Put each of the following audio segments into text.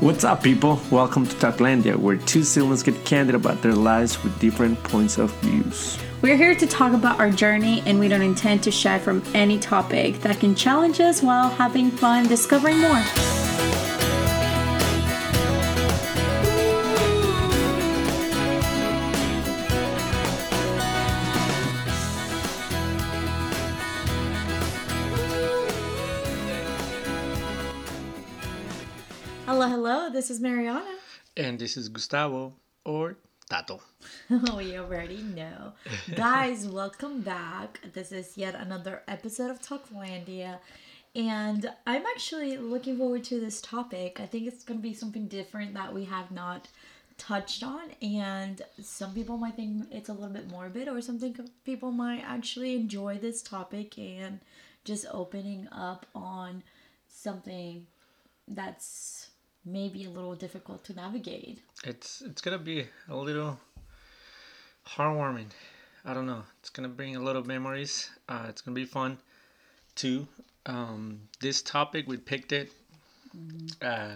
What's up, people? Welcome to Talklandia, where two siblings get candid about their lives with different points of views. We're here to talk about our journey, and we don't intend to shy from any topic that can challenge us while having fun discovering more. This is Mariana. And this is Gustavo, or Tato. Oh, you already know. Guys, welcome back. This is yet another episode of Talklandia. And I'm actually looking forward to this topic. I think it's going to be something different that we have not touched on. And some people might think it's a little bit morbid, or something people might actually enjoy this topic and just opening up on something that's maybe a little difficult to navigate. It's it's gonna be a little heartwarming. I don't know. It's gonna bring a lot of memories. Uh, it's gonna be fun too. Um, this topic we picked it uh,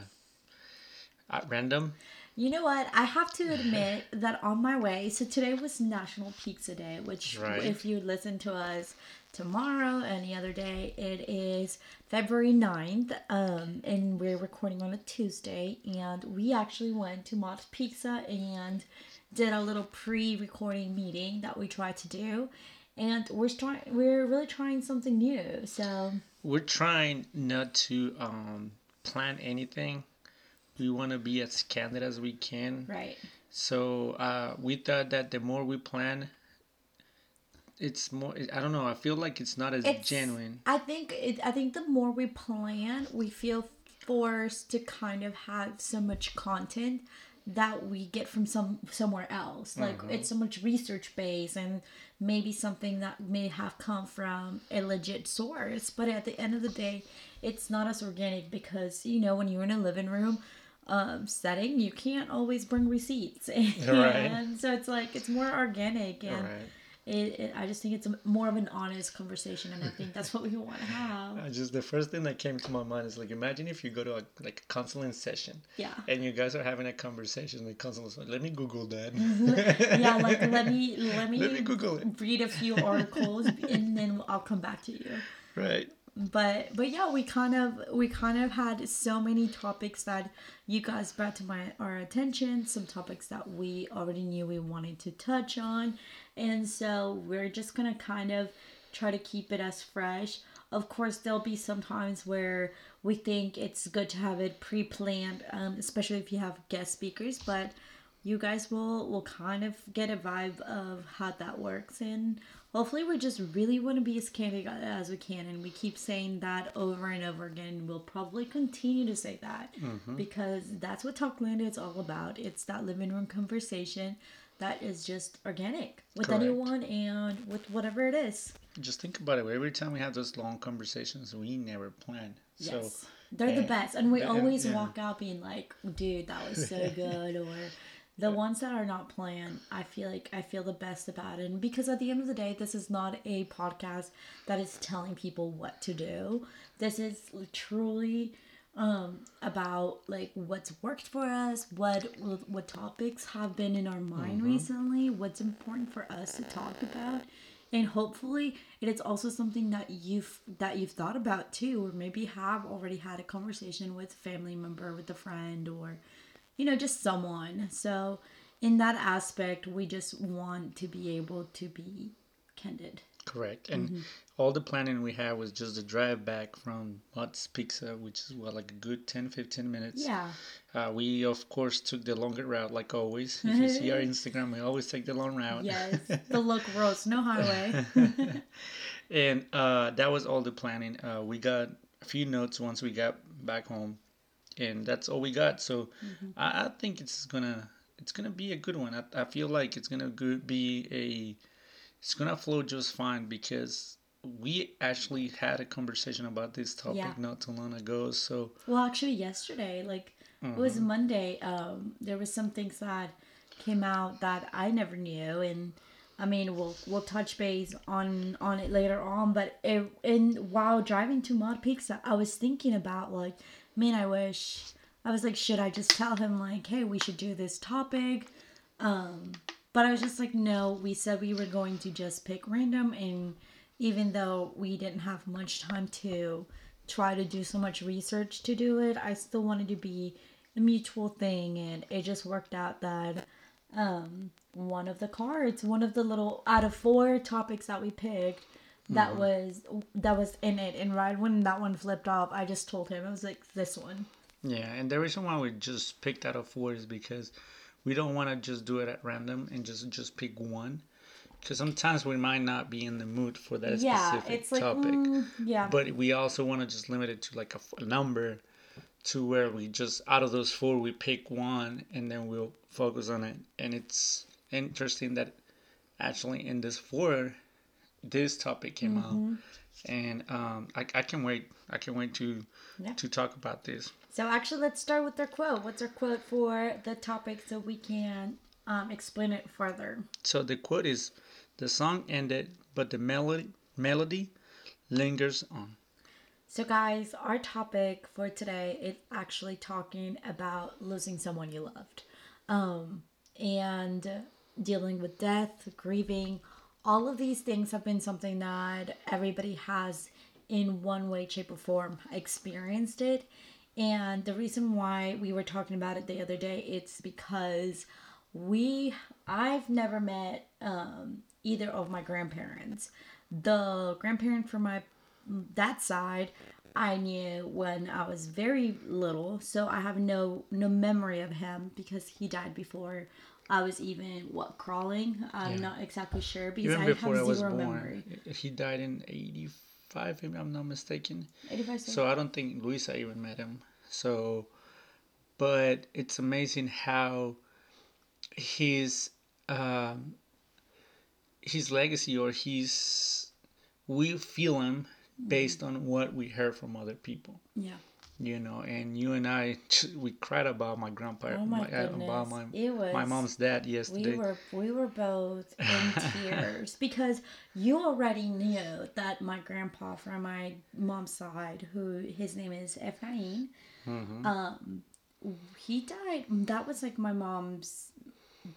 at random. You know what? I have to admit that on my way, so today was National Pizza Day, which, Right. if you listen to us tomorrow, any other day, it is February 9th, um, and we're recording on a Tuesday. And we actually went to Mott's Pizza and did a little pre recording meeting that we tried to do. And we're trying, we're really trying something new. So, We're trying not to um, plan anything. We want to be as candid as we can. right. So uh, we thought that the more we plan, it's more. I don't know. I feel like it's not as It's- genuine. I think it, I think the more we plan, we feel forced to kind of have so much content that we get from some somewhere else. Like it's so much research based and maybe something that may have come from a legit source, but at the end of the day, it's not as organic because you know when you're in a living room um, setting, you can't always bring receipts, and Right. so it's like it's more organic and Right. It, it I just think it's a, more of an honest conversation, and I think that's what we want to have. I just the first thing that came to my mind is like imagine if you go to a like a counseling session Yeah, and you guys are having a conversation. The counselor's like, "Let me Google that." yeah. Like let me let me, Let me Google it. read a few articles, and then I'll come back to you. Right. But but yeah, we kind of we kind of had so many topics that you guys brought to my our attention. Some topics that we already knew we wanted to touch on, and so we're just gonna kind of try to keep it as fresh. Of course, there'll be some times where we think it's good to have it pre-planned, um, especially if you have guest speakers. But you guys will will kind of get a vibe of how that works and hopefully we just really want to be as candid as we can and we keep saying that over and over again we'll probably continue to say that because that's what talkland is all about it's that living room conversation that is just organic with Correct. anyone and with whatever it is Just think about it. Every time we have those long conversations, we never plan. So yes they're the best and we always yeah. walk out being like dude that was so good or the ones that are not planned i feel like i feel the best about it and because at the end of the day this is not a podcast that is telling people what to do this is truly um about like what's worked for us what what topics have been in our mind recently what's important for us to talk about and hopefully it is also something that you've that you've thought about too or maybe have already had a conversation with a family member with a friend or you know just someone so in that aspect we just want to be able to be candid correct. And Mm-hmm. All the planning we had was just the drive back from Mott's Pizza, which is what like a good 10, 15 minutes. yeah Uh, we of course took the longer route, like always. If you see our Instagram, we always take the long route. yes the local roads no highway and uh, that was all the planning. Uh, we got a few notes once we got back home, and that's all we got. So Mm-hmm. I, I think it's gonna it's gonna be a good one. I, I feel like it's gonna go, be a it's gonna flow just fine because we actually had a conversation about this topic Yeah. not too long ago. So well actually yesterday like it was monday um there was some things that came out that i never knew and I mean, we'll we'll touch base on on it later on. But it, in while driving to Mod Pizza, I was thinking about like, man, I wish I was like, should I just tell him like, hey, we should do this topic? Um, but I was just like, no. We said we were going to just pick random, and even though we didn't have much time to try to do so much research to do it, I still wanted to be a mutual thing, and it just worked out that um, one of the cards, one of the little out of four topics that we picked, that Mm-hmm. was that was in it. And right when that one flipped off, I just told him I was like, this one. Yeah, and the reason why we just picked out of four is because we don't want to just do it at random and just just pick one. Because sometimes we might not be in the mood for that yeah, specific like topic. mm, yeah. But we also want to just limit it to like a, f- a number to where we just, out of those four, we pick one and then we'll focus on it. And it's interesting that actually in this four, this topic came Mm-hmm. out. And um, I, I can wait. I can wait to Yeah. to talk about this. So actually, let's start with their quote. What's our quote for the topic so we can um, explain it further? So the quote is, "The song ended, but the melody melody lingers on." So, guys, our topic for today is actually talking about losing someone you loved, um, and dealing with death, grieving. All of these things have been something that everybody has, in one way, shape, or form, experienced it. And the reason why we were talking about it the other day, it's because we, I've never met um, either of my grandparents. The grandparent from my that side I knew when I was very little, so I have no no memory of him because he died before I was even what crawling. I'm Yeah. not exactly sure because Even I before I have was zero born, memory. he died in '85, if I'm not mistaken. 85 So I don't think Luisa even met him. So, but it's amazing how his um, his legacy or his we feel him based on what we heard from other people. yeah. You know, and you and I we cried about my grandpa, Oh my uh, about my it was my mom's dad yesterday. We were we were both in tears because you already knew that my grandpa from my mom's side, who his name is Efrain, Mhm. um, he died. That was like my mom's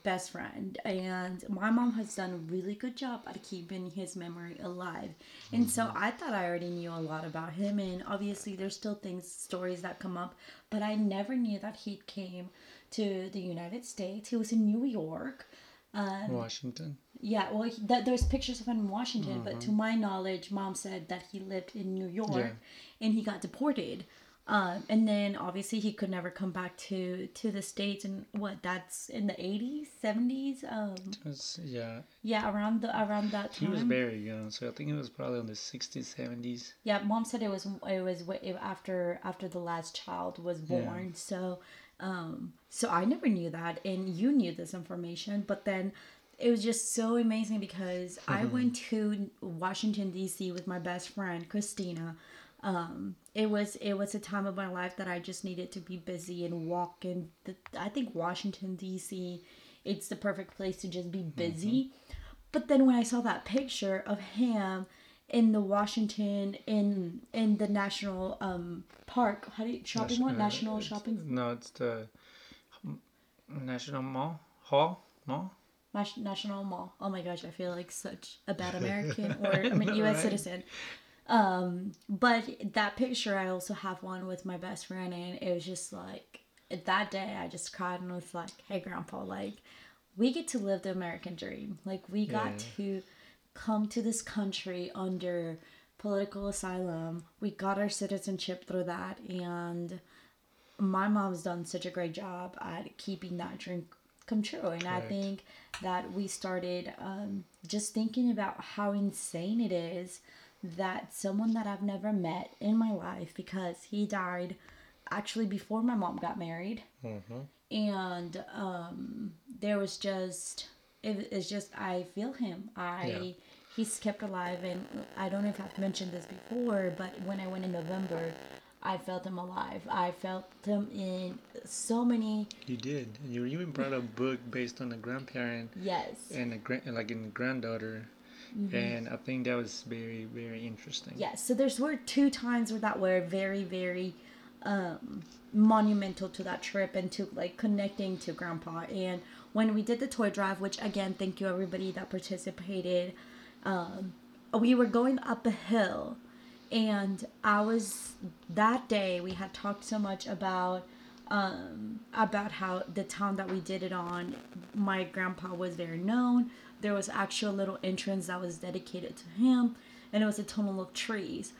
best friend, and my mom has done a really good job at keeping his memory alive. And so I thought I already knew a lot about him, and obviously there's still things, stories that come up, but I never knew that he came to the United States. He was in New York. Um, Washington. yeah, well, he, that, there's pictures of him in Washington, but to my knowledge, mom said that he lived in New York Yeah. and he got deported. Um, and then obviously he could never come back to to the states. And what that's in the 80s, 70s. Um, It's- yeah, yeah, around the around that time he was very young, so I think it was probably in the 60s, 70s. Yeah, mom said it was it was after after the last child was born. So, um, so I never knew that, and you knew this information. But then, it was just so amazing because I went to Washington D.C. with my best friend Christina. Um, it was it was a time of my life that I just needed to be busy and walk in. The, I think Washington D.C. It's the perfect place to just be busy. But then when I saw that picture of him in the Washington in in the national um park, how do you shopping mall? Uh, National shopping No, it's the National Mall Hall Mall. National Mall. Oh my gosh, I feel like such a bad American or I'm mean U.S. Right. citizen. Um, but that picture, I also have one with my best friend, and it was just like that day. I just cried and was like, "Hey, Grandpa, like we get to live the American dream. Like we got Yeah. to come to this country under political asylum. We got our citizenship through that, and my mom's done such a great job at keeping that dream come true. And I think that we started um, just thinking about how insane it is that someone that I've never met in my life because he died actually before my mom got married Mm-hmm. and um there was just it, it's just i feel him i Yeah. he's kept alive and i don't know if i've mentioned this before but when i went in november i felt him alive i felt him in so many You did. And you even brought a book based on a grandparent yes and a grand, like in granddaughter, and I think that was very very interesting. yes so there's were two times where that were very very um, monumental to that trip and to like connecting to grandpa. And when we did the toy drive which again thank you everybody that participated um, we were going up a hill. And i was that day we had talked so much about um, about how the town that we did it on my grandpa was very known there was actual little entrance that was dedicated to him and it was a tunnel of trees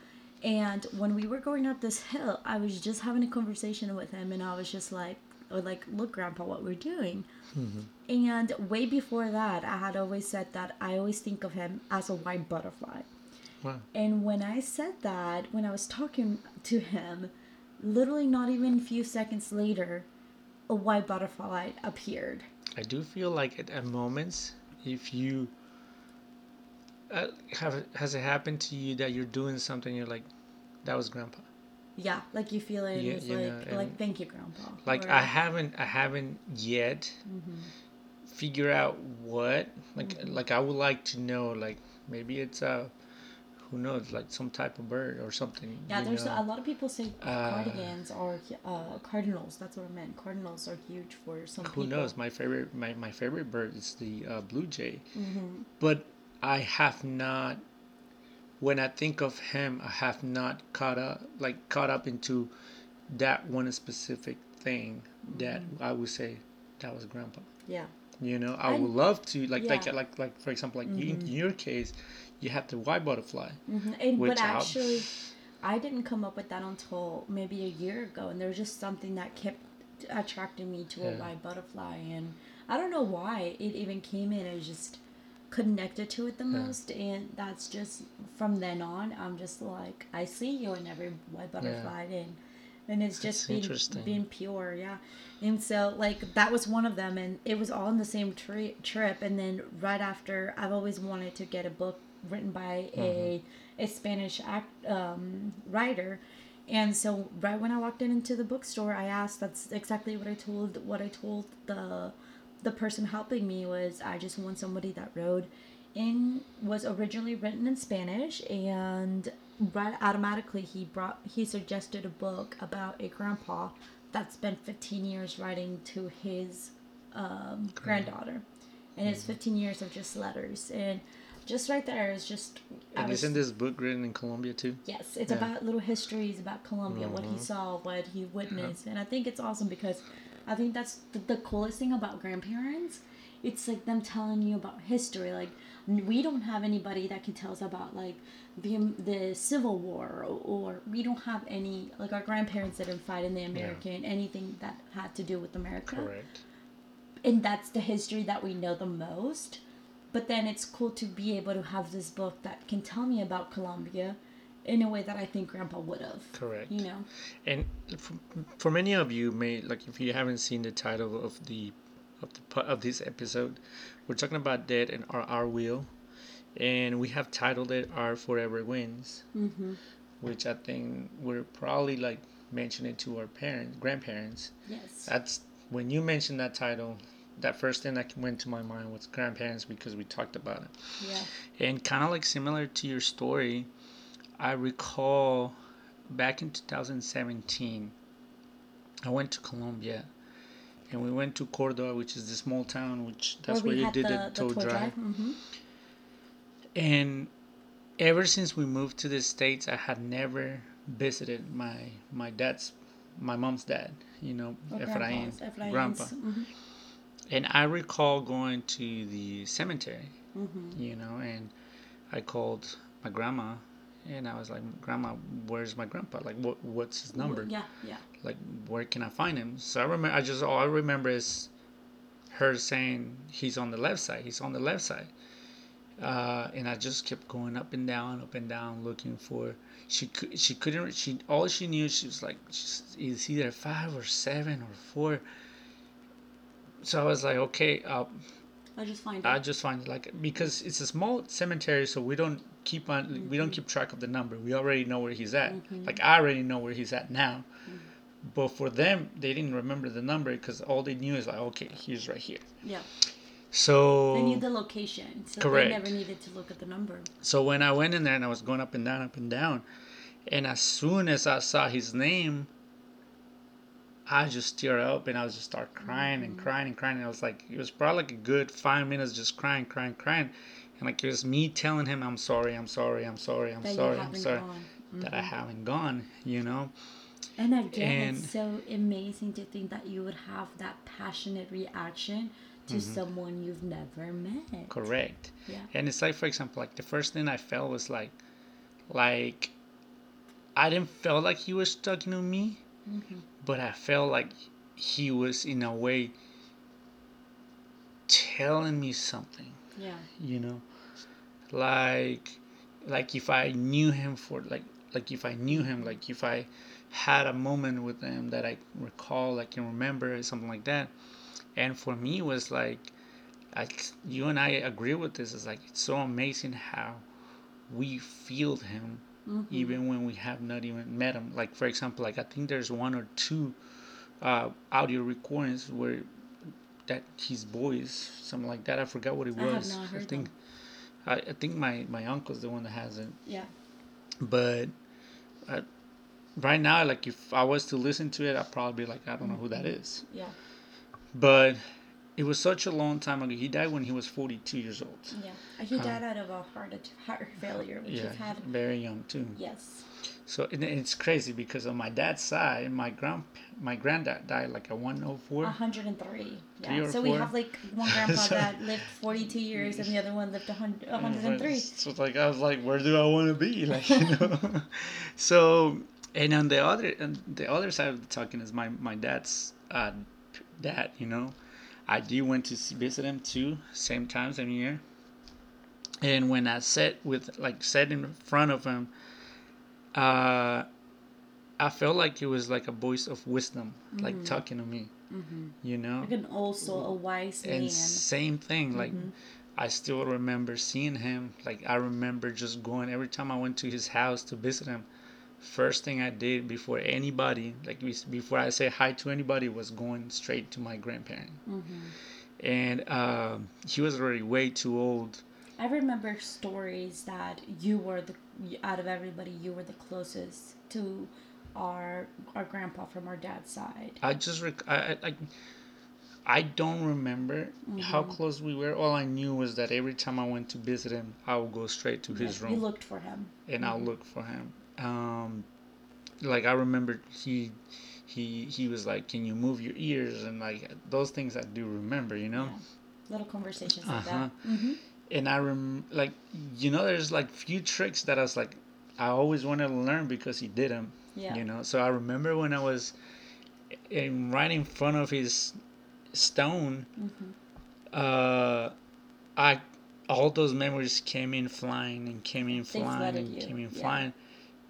and when we were going up this hill, I was just having a conversation with him, and I was just like, or like, look, Grandpa, what we're doing. Mm-hmm. And way before that, I had always said that I always think of him as a white butterfly. Wow. And when I said that, when I was talking to him, literally not even a few seconds later, a white butterfly appeared. I do feel like at, at moments, if you uh, have has it happened to you that you're doing something you're like that was grandpa yeah like you feel it yeah, it's like know, like thank you grandpa like or, i haven't i haven't yet mm-hmm. figure out what like mm-hmm. like i would like to know like maybe it's uh who knows like some type of bird or something yeah there's know? a lot of people say uh, cardigans or uh, cardinals that's what i meant cardinals are huge for some who people. knows my favorite my, my favorite bird is the uh, blue jay mm-hmm. but I have not when I think of him, I have not caught up like caught up into that one specific thing that mm-hmm. I would say that was grandpa. Yeah. You know, I, I would love to like yeah. like like like for example like mm-hmm. in your case, you have the white butterfly. Mm-hmm. And, but actually, I didn't come up with that until maybe a year ago, and there was just something that kept attracting me to yeah. a white butterfly, and I don't know why it even came in. It was just connected to it the yeah. most and that's just from then on i'm just like i see you in every white butterfly yeah. and and it's just being being pure yeah and so like that was one of them and it was all in the same tri- trip and then right after i've always wanted to get a book written by mm-hmm. a a spanish act um, writer and so right when i walked in into the bookstore i asked that's exactly what i told what i told the the person helping me was I just want somebody that wrote in was originally written in Spanish and right automatically he brought he suggested a book about a grandpa that spent 15 years writing to his um, granddaughter and it's mm-hmm. 15 years of just letters and just right there is just and was, isn't this book written in Colombia too? Yes, it's yeah. about little histories about Colombia, mm-hmm. what he mm-hmm. saw, what he witnessed, and I think it's awesome because I think that's the, the coolest thing about grandparents. It's like them telling you about history. Like we don't have anybody that can tell us about like the the Civil War, or, or we don't have any like our grandparents didn't fight in the American yeah. anything that had to do with America. Correct. And that's the history that we know the most. But then it's cool to be able to have this book that can tell me about Colombia in a way that I think Grandpa would have. Correct. You know. And for, for many of you, may like if you haven't seen the title of the of the of this episode, we're talking about dead and our our wheel, and we have titled it "Our Forever Wings," mm-hmm. which I think we're probably like mentioning to our parents, grandparents. Yes. That's when you mentioned that title. That first thing that went to my mind was grandparents because we talked about it. Yeah. And kind of like similar to your story, I recall back in 2017, I went to Colombia and we went to Cordoba, which is the small town, which that's where, where you did the, the tow, drive. drive. Mm-hmm. And ever since we moved to the states, I had never visited my my dad's, my mom's dad. You know, Efrain, grandpa. Mm-hmm. And I recall going to the cemetery. Mm-hmm. You know, and I called my grandma and I was like, Grandma, where's my grandpa? Like, what what's his number? Yeah, yeah. Like, where can I find him? So I remember, I just all I remember is her saying he's on the left side. He's on the left side. Uh, and I just kept going up and down, up and down, looking for. She could, she couldn't. She all she knew she was like, she's either five or seven or four. So I was like, okay, uh, I just find. I just find like because it's a small cemetery, so we don't keep on mm-hmm. we don't keep track of the number. We already know where he's at. Mm-hmm. Like I already know where he's at now. Mm-hmm. But for them, they didn't remember the number because all they knew is like, okay, he's right here. Yeah. So they knew the location, so correct. they never needed to look at the number. So when I went in there and I was going up and down, up and down, and as soon as I saw his name, I just tear up and I was just start crying and crying and crying. And I was like, it was probably like a good five minutes just crying, crying, crying. And like it was me telling him, I'm sorry, I'm sorry, I'm sorry, I'm That sorry, I'm sorry gone. that I haven't gone, you know? And again, And- it's so amazing to think that you would have that passionate reaction to Mm-hmm. someone you've never met. Correct. Yeah. And it's like, for example, like the first thing I felt was like, like, I didn't feel like he was talking to me, Mm-hmm. but I felt like he was in a way telling me something. Yeah. you know like like if i knew him for like like if i knew him like if i had a moment with him that i recall i can remember something like that and for me it was like I, you and i agree with this it's like it's so amazing how we feel him even when we have not even met him like for example like i think there's one or two uh, audio recordings where that his voice, something like that. I forgot what it was. I have not heard I think, I, I think my my uncle's the one that has it. Yeah. But uh, right now, like if I was to listen to it, I'd probably be like, I don't know who that is. Yeah. But it was such a long time ago. He died when he was 42 years old. Yeah. He died out of a heart heart failure, which Yeah, had. very young too. Yes. So and it's crazy because on my dad's side, my grand my granddad died like a 104. 103. Yeah. So we have like one grandpa So- that lived 42 years and the other one lived 100, 103. So it's like I was like, where do I want to be? Like you know. so and on the other on the other side of the talking is my my dad's uh, dad. You know, I do went to visit him too, same time, same year. And when I sat with like sat in front of him, uh, I felt like it was like a voice of wisdom, like mm-hmm. talking to me. Mm-hmm. You know, Like an also a wise man. and same thing like mm-hmm. i still remember seeing him like i remember just going every time i went to his house to visit him first thing i did before anybody like before i say hi to anybody was going straight to my grandparent. Mm-hmm. And um, he was already way too old. I remember stories that you were the out of everybody, you were the closest to our our grandpa from our dad's side. i just rec- I, I like i don't remember how mm-hmm. close we were. All i knew was that every time i went to visit him i would go straight to his room. You looked for him. and I'll mm-hmm. look for him. Um, like I remember he he he was like, "Can you move your ears?" and like those things I do remember, you know. Yeah. Little conversations like Uh-huh. that. hmm And I rem like you know, there's like few tricks that I was like, I always wanted to learn because he did them. Yeah. You know, so I remember when I was in, right in front of his stone, Mm-hmm. uh, I all those memories came in flying and came in flying and came in yeah. flying.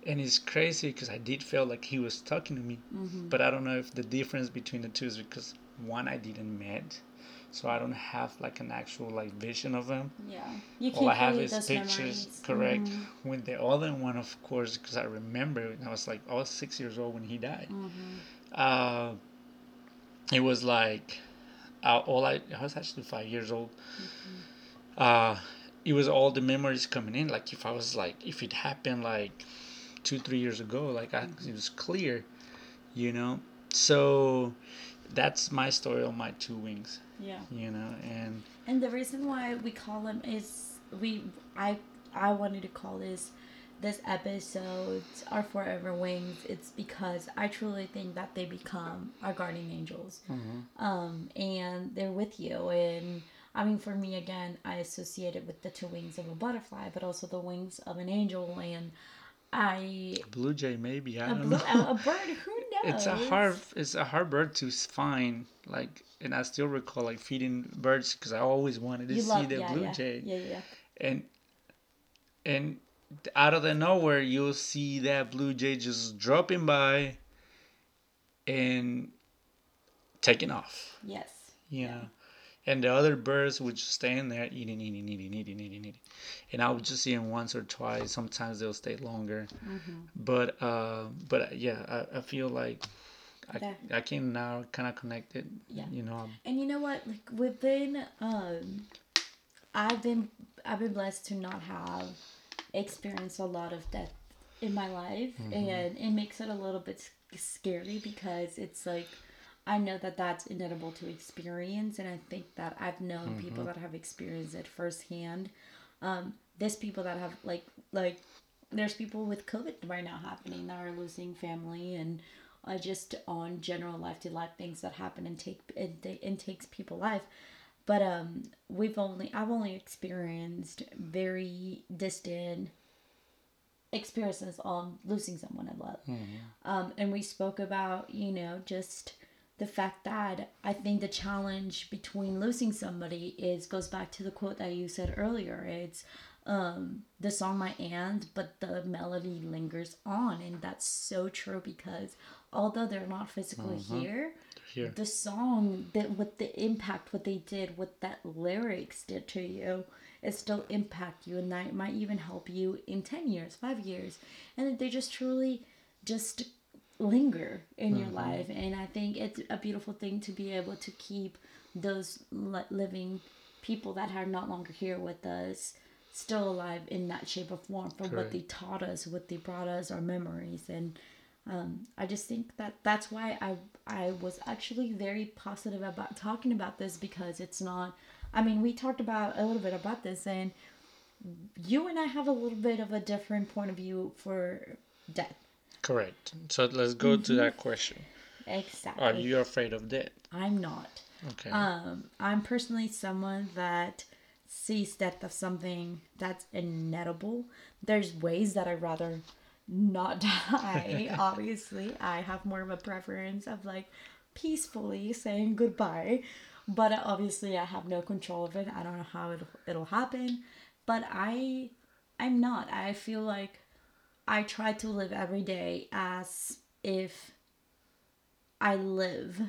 And it's crazy because I did feel like he was talking to me, Mm-hmm. but I don't know if the difference between the two is because one I didn't met, so I don't have like an actual like vision of him. Yeah. You All I have is pictures, memories. correct? Mhm. When the other one, of course, because I remember it, I was like, I was six years old when he died. Mm-hmm. Uh, it was like, uh, all I, I was actually five years old. Mm-hmm. Uh, it was all the memories coming in. Like if I was like, if it happened like two, three years ago, like I, it was clear, you know. So that's my story on my two wings, Yeah. you know, and And the reason why we call them is we I I wanted to call this this episode our forever wings. It's because I truly think that they become our guardian angels, um, and they're with you. And I mean, for me again, I associate it with the two wings of a butterfly, but also the wings of an angel. And I blue jay maybe I a, don't blo- know. a, a bird. Who knows? it's a hard it's a hard bird to find like and i still recall like feeding birds because i always wanted to You see love the yeah, blue yeah, jay Yeah, yeah. and and out of the nowhere you'll see that blue jay just dropping by and taking off Yes. you know and the other birds would just stand there eating eating eating eating eating eating and i would just see them once or twice sometimes they'll stay longer Mm-hmm. but uh but uh, yeah i, I feel like I, That- I can now kind of connect it Yeah. you know And you know what? Like within um I've been I've been blessed to not have experienced a lot of death in my life Mm-hmm. and it makes it a little bit scary because it's like I know that that's inevitable to experience and I think that I've known people Mm-hmm. that have experienced it firsthand. Um there's people that have like like there's people with COVID right now happening that are losing family and uh, just on general life to life things that happen and take and, and takes people life but um we've only i've only experienced very distant experiences on losing someone i love um and we spoke about you know just the fact that i think the challenge between losing somebody is goes back to the quote that you said earlier. It's um the song might end, but the melody lingers on and that's so true because although they're not physically here Here. the song that what the impact what they did what that lyrics did to you it still impact you and that might even help you in 10 years 5 years. And they just truly just linger in your life and i think it's a beautiful thing to be able to keep those living people that are no longer here with us still alive in that shape or form from what they taught us what they brought us our memories and um, I just think that that's why I I was actually very positive about talking about this because it's not. I mean, we talked about a little bit about this, and you and I have a little bit of a different point of view for death. Correct. So let's go to Mm-hmm. that question. Exactly. Are you afraid of death? I'm not. Okay. Um, I'm personally someone that sees death as something that's inedible. There's ways that I'd rather not die. Obviously, I have more of a preference of like peacefully saying goodbye. But obviously, I have no control of it. I don't know how it'll, it'll happen. But I, I'm not. I feel like I try to live every day as if I live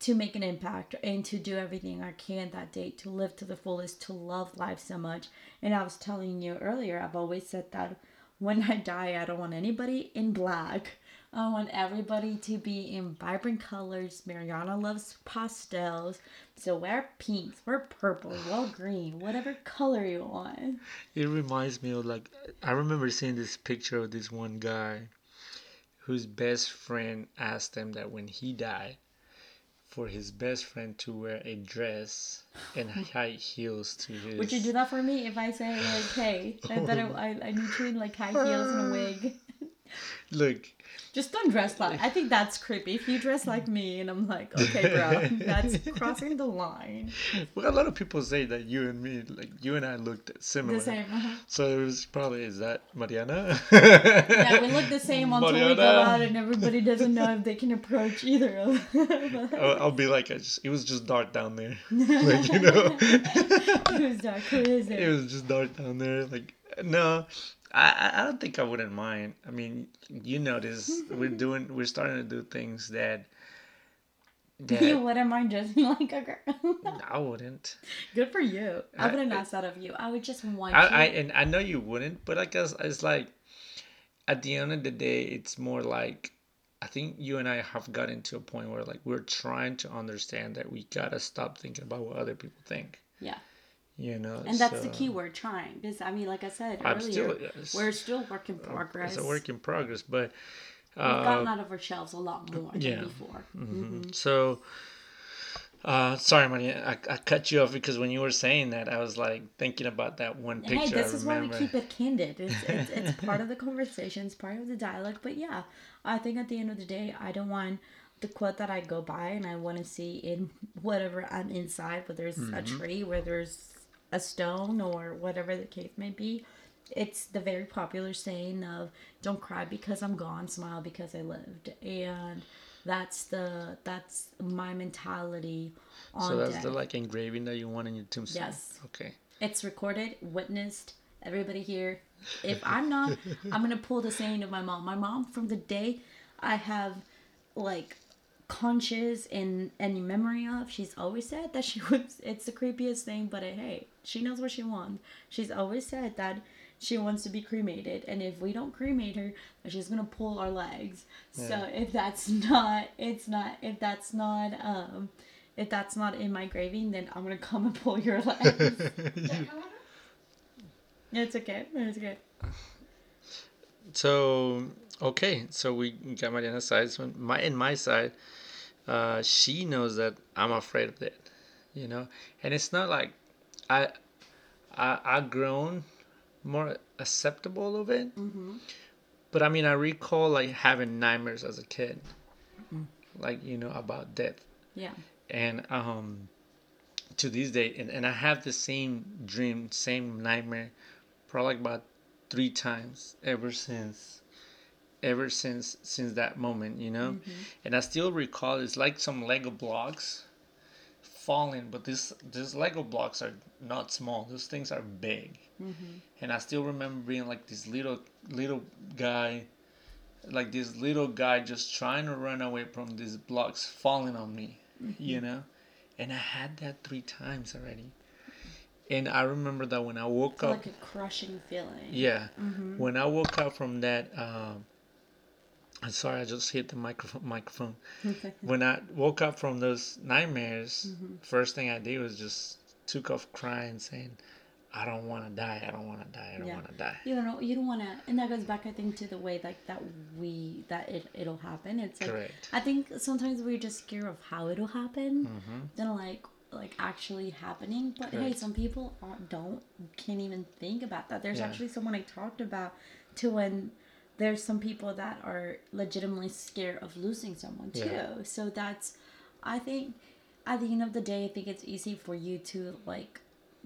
to make an impact and to do everything I can that day to live to the fullest, to love life so much. And I was telling you earlier, I've always said that when I die, I don't want anybody in black. I want everybody to be in vibrant colors. Mariana loves pastels. So wear pinks, wear purple, wear green, whatever color you want. It reminds me of like I remember seeing this picture of this one guy whose best friend asked him that when he died for his best friend to wear a dress and high heels to his Would you do that for me if I say like, hey, I better I, I need to in like high heels and a wig? look Just don't dress like. I think that's creepy. If you dress like me, and I'm like, okay, bro, that's crossing the line. well a lot of people say that you and me like you and I looked similar The same. uh-huh. so it was probably is that Mariana Yeah, we look the same until we go out, and everybody doesn't know if they can approach either of us. I'll, I'll be like I just, it was just dark down there like you know Who's dark? Who is it it? was just dark down there. Like, no, I, I- don't think I wouldn't mind. I mean, you notice we're doing, we're starting to do things that, that You wouldn't mind dressing like a girl. I wouldn't. Good for you. I I- wouldn't ask that of you. I would just want I, you. I, and I know you wouldn't, but I guess it's like, at the end of the day, it's more like, I think you and I have gotten to a point where like we're trying to understand that we gotta stop thinking about what other people think. yeah, You know, and that's the key word, trying. Because I mean, like I said I'm earlier, still, we're still work in progress. it's a work in progress, but We've uh, gotten out of our shelves a lot more than before. Mm-hmm. So, uh, sorry, Maria, I, I cut you off because when you were saying that, I was like thinking about that one picture. Hey, this I is why we keep it candid. It's, it's, it's part of the conversation, it's part of the dialogue. But yeah, I think at the end of the day, I don't want the quote that I go by and I want to see in whatever I'm inside, whether it's a tree, whether it's a stone, or whatever the case may be. It's the very popular saying of "Don't cry because I'm gone, smile because I lived," and that's the that's my mentality on So that's death. the like engraving that you want in your tombstone. Yes. Okay. It's recorded, witnessed, everybody here. If I'm not, I'm gonna pull the saying of my mom. My mom, from the day I have like conscious and any memory of, she's always said that she was. It's the creepiest thing, but it, hey, she knows what she wants. She's always said that she wants to be cremated, and if we don't cremate her, she's gonna pull our legs. So if that's not, it's not. If that's not, um, if that's not in my graving, then I'm gonna come and pull your legs. It's okay. It's okay. So okay, so we got Mariana's side. So my in my side, uh, she knows that I'm afraid of that, you know, and it's not like I I I grown more acceptable of it. Mm-hmm. But I mean, I recall like having nightmares as a kid, like you know about death, Yeah. and um, to this day, and, and I have the same dream, same nightmare, probably about three times ever since, ever since since that moment, you know, and I still recall it's like some Lego blocks falling, but this these Lego blocks are not small; those things are big. Mm-hmm. And I still remember being like this little little guy, like this little guy just trying to run away from these blocks falling on me, you mm-hmm. know, and I had that three times already, and I remember that when I woke up, Like a crushing feeling. yeah, mm-hmm. when I woke up from that, um, I'm sorry, I just hit the microphone. Microphone. when I woke up from those nightmares, first thing I did was just took off crying, saying, "I don't want to die. I don't want to die. I don't Yeah. want to die." You don't know. You don't want to, and that goes back, I think, to the way like that we that it it'll happen. It's like Correct. I think sometimes we're just scared of how it'll happen Mm-hmm. than like like actually happening. But hey, some people don't can't even think about that. There's Yeah. actually someone I talked about to when there's some people that are legitimately scared of losing someone too. Yeah. So that's I think at the end of the day, I think it's easy for you to like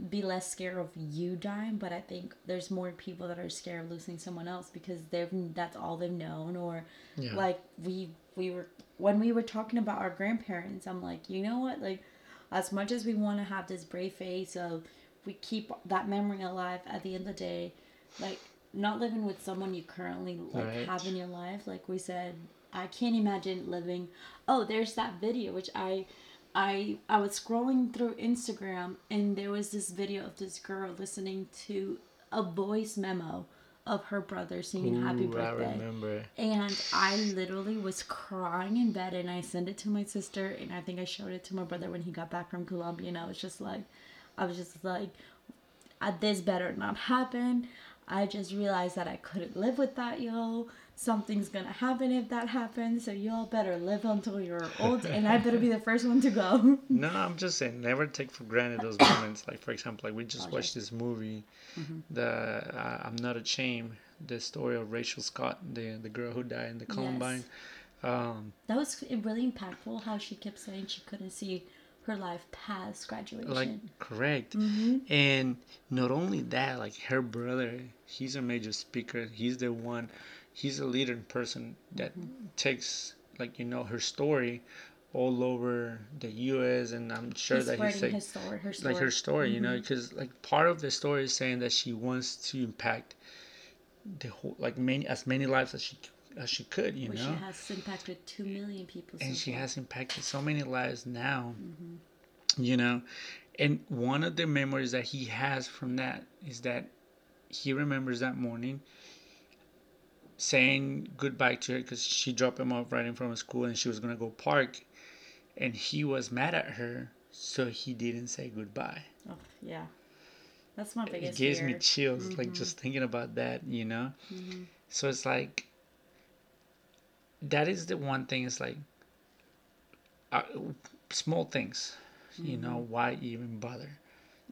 be less scared of you dying, but I think there's more people that are scared of losing someone else because they've that's all they've known or Yeah. like we we were when we were talking about our grandparents, I'm like, you know what? Like as much as we want to have this brave face of we keep that memory alive at the end of the day, like not living with someone you currently like Right. have in your life, like we said, I can't imagine living. Oh, there's that video which I I I was scrolling through Instagram and there was this video of this girl listening to a voice memo of her brother singing happy Ooh, I birthday. remember. And I literally was crying in bed and I sent it to my sister and I think I showed it to my brother when he got back from Colombia and I was just like I was just like "Uh, this better not happen. I just realized that I couldn't live with that, yo. Something's gonna happen if that happens, so y'all better live until you're old, and I better be the first one to go. No, I'm just saying, never take for granted those moments. Like, for example, like we just Apologize. watched this movie, Mm-hmm. the uh, I'm Not Ashamed, the story of Rachel Scott, the the girl who died in the Columbine. Um, That was really impactful. How she kept saying she couldn't see her life past graduation. like correct Mm-hmm. and not only that like her brother he's a major speaker he's the one he's a leader person that Mm-hmm. takes like you know her story all over the us and i'm sure He's that he's like, his story, her story. like her story you know Mm-hmm. because like part of the story is saying that she wants to impact the whole like many as many lives as she as she could you Where know she has impacted two million people. and so she far. has impacted so many lives now Mm-hmm. you know and one of the memories that he has from that is that he remembers that morning saying goodbye to her because she dropped him off right in front of school and she was going to go park and he was mad at her so he didn't say goodbye Oh, yeah. That's my biggest. it gives me chills like mm-hmm. just thinking about that you know mm-hmm. so it's like that is the one thing it's like uh, small things you know why even bother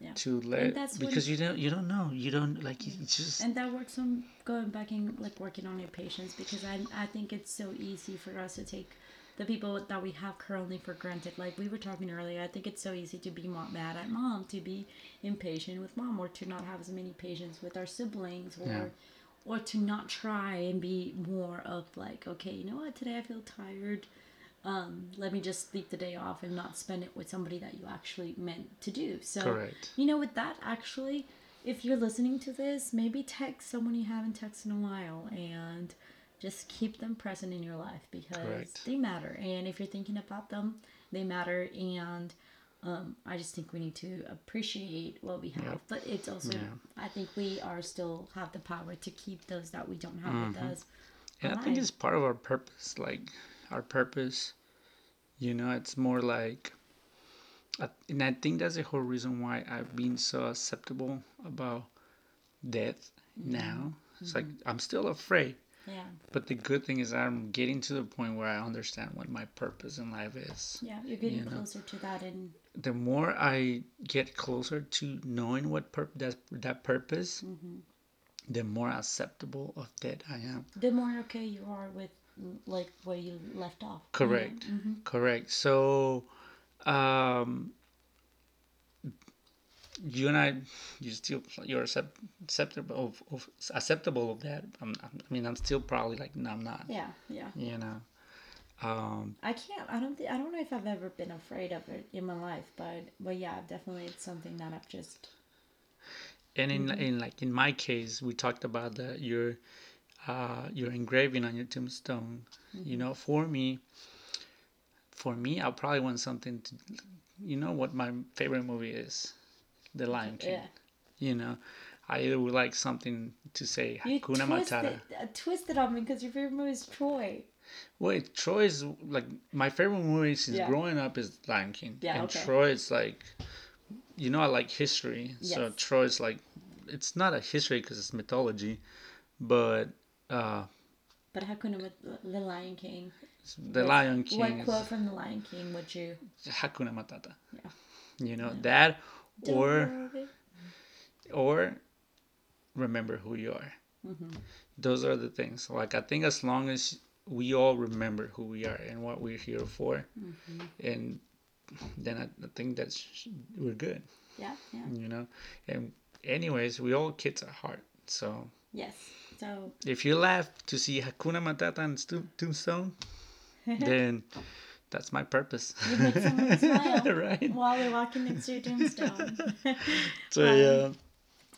Yeah. to let because you don't you don't know you don't like it's just And that works on going back and like working on your patience because I I think it's so easy for us to take the people that we have currently for granted. Like we were talking earlier, I think it's so easy to be mad at mom, to be impatient with mom, or to not have as many patience with our siblings, or Yeah. Or to not try and be more of like, okay, you know what, today I feel tired. Um, let me just sleep the day off and not spend it with somebody that you actually meant to do. So Correct. you know, with that, actually, if you're listening to this, maybe text someone you haven't texted in a while and just keep them present in your life because Correct. they matter. And if you're thinking about them, they matter. And um, I just think we need to appreciate what we have. But it's also, Yeah. I think we are still have the power to keep those that we don't have with mm-hmm. us. and i think it's part of our purpose like our purpose you know it's more like and i think that's the whole reason why i've been so acceptable about death mm-hmm. now it's like mm-hmm. i'm still afraid Yeah. But the good thing is I'm getting to the point where I understand what my purpose in life is. Yeah. You're getting You know. closer to that, and The more I get closer to knowing what pur- that that purpose, Mm-hmm. the more acceptable of that I am. the more okay you are with like where you left off. you know? Correct. Correct. So, um, you and I, you still you're accept, acceptable of, of acceptable of that. I'm, I mean, I'm still probably like no, I'm not. Yeah. Yeah. You know. Um, I can't. I don't. Think, I don't know if I've ever been afraid of it in my life, but but yeah, definitely it's something that I've just. and in in like in my case, we talked about that your uh, your engraving on your tombstone. You know, for me, for me, I probably want something to. You know what my favorite movie is, The Lion King. Yeah. You know, I either would like something to say You Hakuna twisted, Matata. uh, twisted on me because your favorite movie is Troy. Wait, Troy is like my favorite movie since Yeah. growing up is Lion King. Yeah, and okay. Troy is like, you know, I like history, so Troy is like, it's not a history because it's mythology, but uh, But Hakuna with the Lion King. the Lion King What is quote from the Lion King would you? Hakuna Matata. Yeah. You know that, or Don't or remember who you are. Mm-hmm. Those are the things. Like I think as long as we all remember who we are and what we're here for, Mm-hmm. and then I, I think that's we're good. Yeah. Yeah. You know. And anyways, we all kids at heart. So Yes. So if you laugh to see Hakuna Matata and Sto- Tombstone, then that's my purpose. you make someone smile right. while we're walking next to your tombstone. So yeah.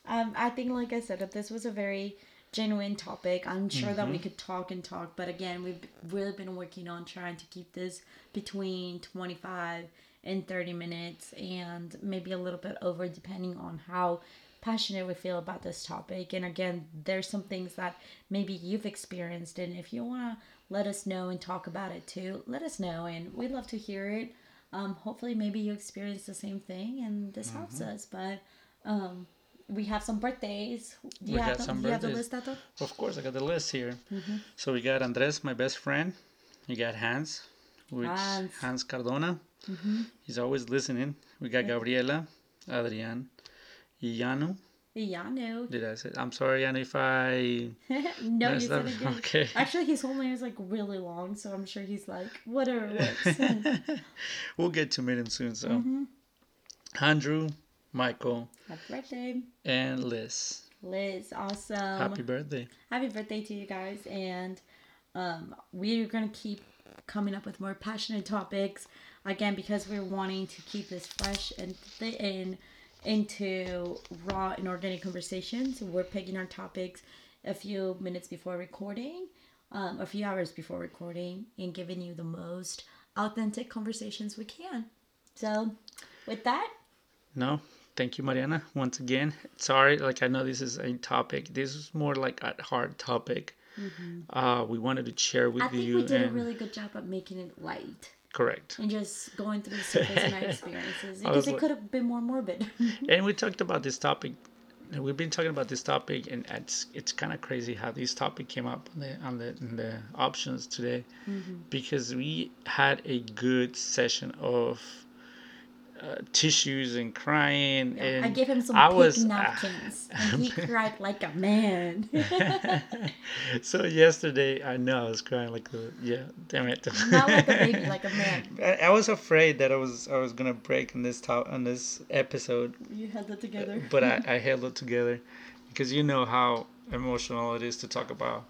Um, I think, like I said, that this was a very genuine topic. I'm sure that we Mm-hmm. could talk and talk, but again, we've really been working on trying to keep this between 25 and 30 minutes and maybe a little bit over, depending on how passionate we feel about this topic. And again, there's some things that maybe you've experienced, and if you want to let us know and talk about it too, let us know, and we'd love to hear it. Um, hopefully, maybe you experience the same thing, and this helps Mm-hmm. us. But um, we have some birthdays. Do you We have got the, some do you have the birthdays. list, Tato? Of course, I got the list here. Mm-hmm. So we got Andres, my best friend. You got Hans, which Hans. Hans, Cardona. Mm-hmm. He's always listening. We got Gabriela, Adrian, Yanu. Yano. Did I say? I'm sorry, Yanu, if I no, you said it good. Okay. Actually, his whole name is like really long, so I'm sure he's like, whatever works. we'll get to meet him soon. So, Mm-hmm. Andrew, Michael, Happy birthday, and Liz. Liz. Awesome. Happy birthday. happy birthday to you guys and um, we're gonna keep coming up with more passionate topics again because we're wanting to keep this fresh and th- and into raw and organic conversations we're picking our topics a few minutes before recording um, a few hours before recording and giving you the most authentic conversations we can so with that No, thank you, Mariana. Once again, sorry. Like I know this is a topic. This is more like a hard topic. Uh, we wanted to share with Mm-hmm. i think you we did a really good job of making it light correct. and just going through the surface of my experiences because it like- could have been more morbid. and we talked about this topic. We've been talking about this topic, and it's it's kind of crazy how this topic came up on the on the, in the options today, Mm-hmm. because we had a good session of uh, tissues and crying, and I gave him some I pink was- napkins, and he cried like a man. so yesterday, I know I was crying like the yeah, damn it. Not like a baby, like a man. I, I was afraid that I was I was gonna break on this top on this episode, You held it together. but I, I held it together because you know how emotional it is to talk about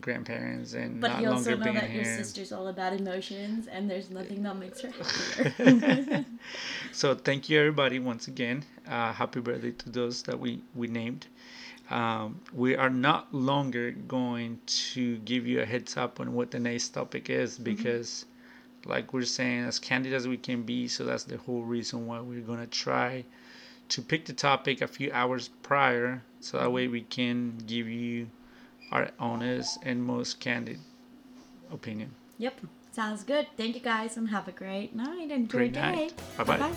grandparents and But not you also longer know being that your sister's all about emotions, and there's nothing that makes her happier. So thank you everybody once again. Uh, happy birthday to those that we we named. Um, we are not longer going to give you a heads up on what the next topic is because, like we're saying, as candid as we can be. So that's the whole reason why we're gonna try to pick the topic a few hours prior, so that way we can give you our honest and most candid opinion. Yep. Sounds good. Thank you guys and have a great night and great, great day. Bye bye.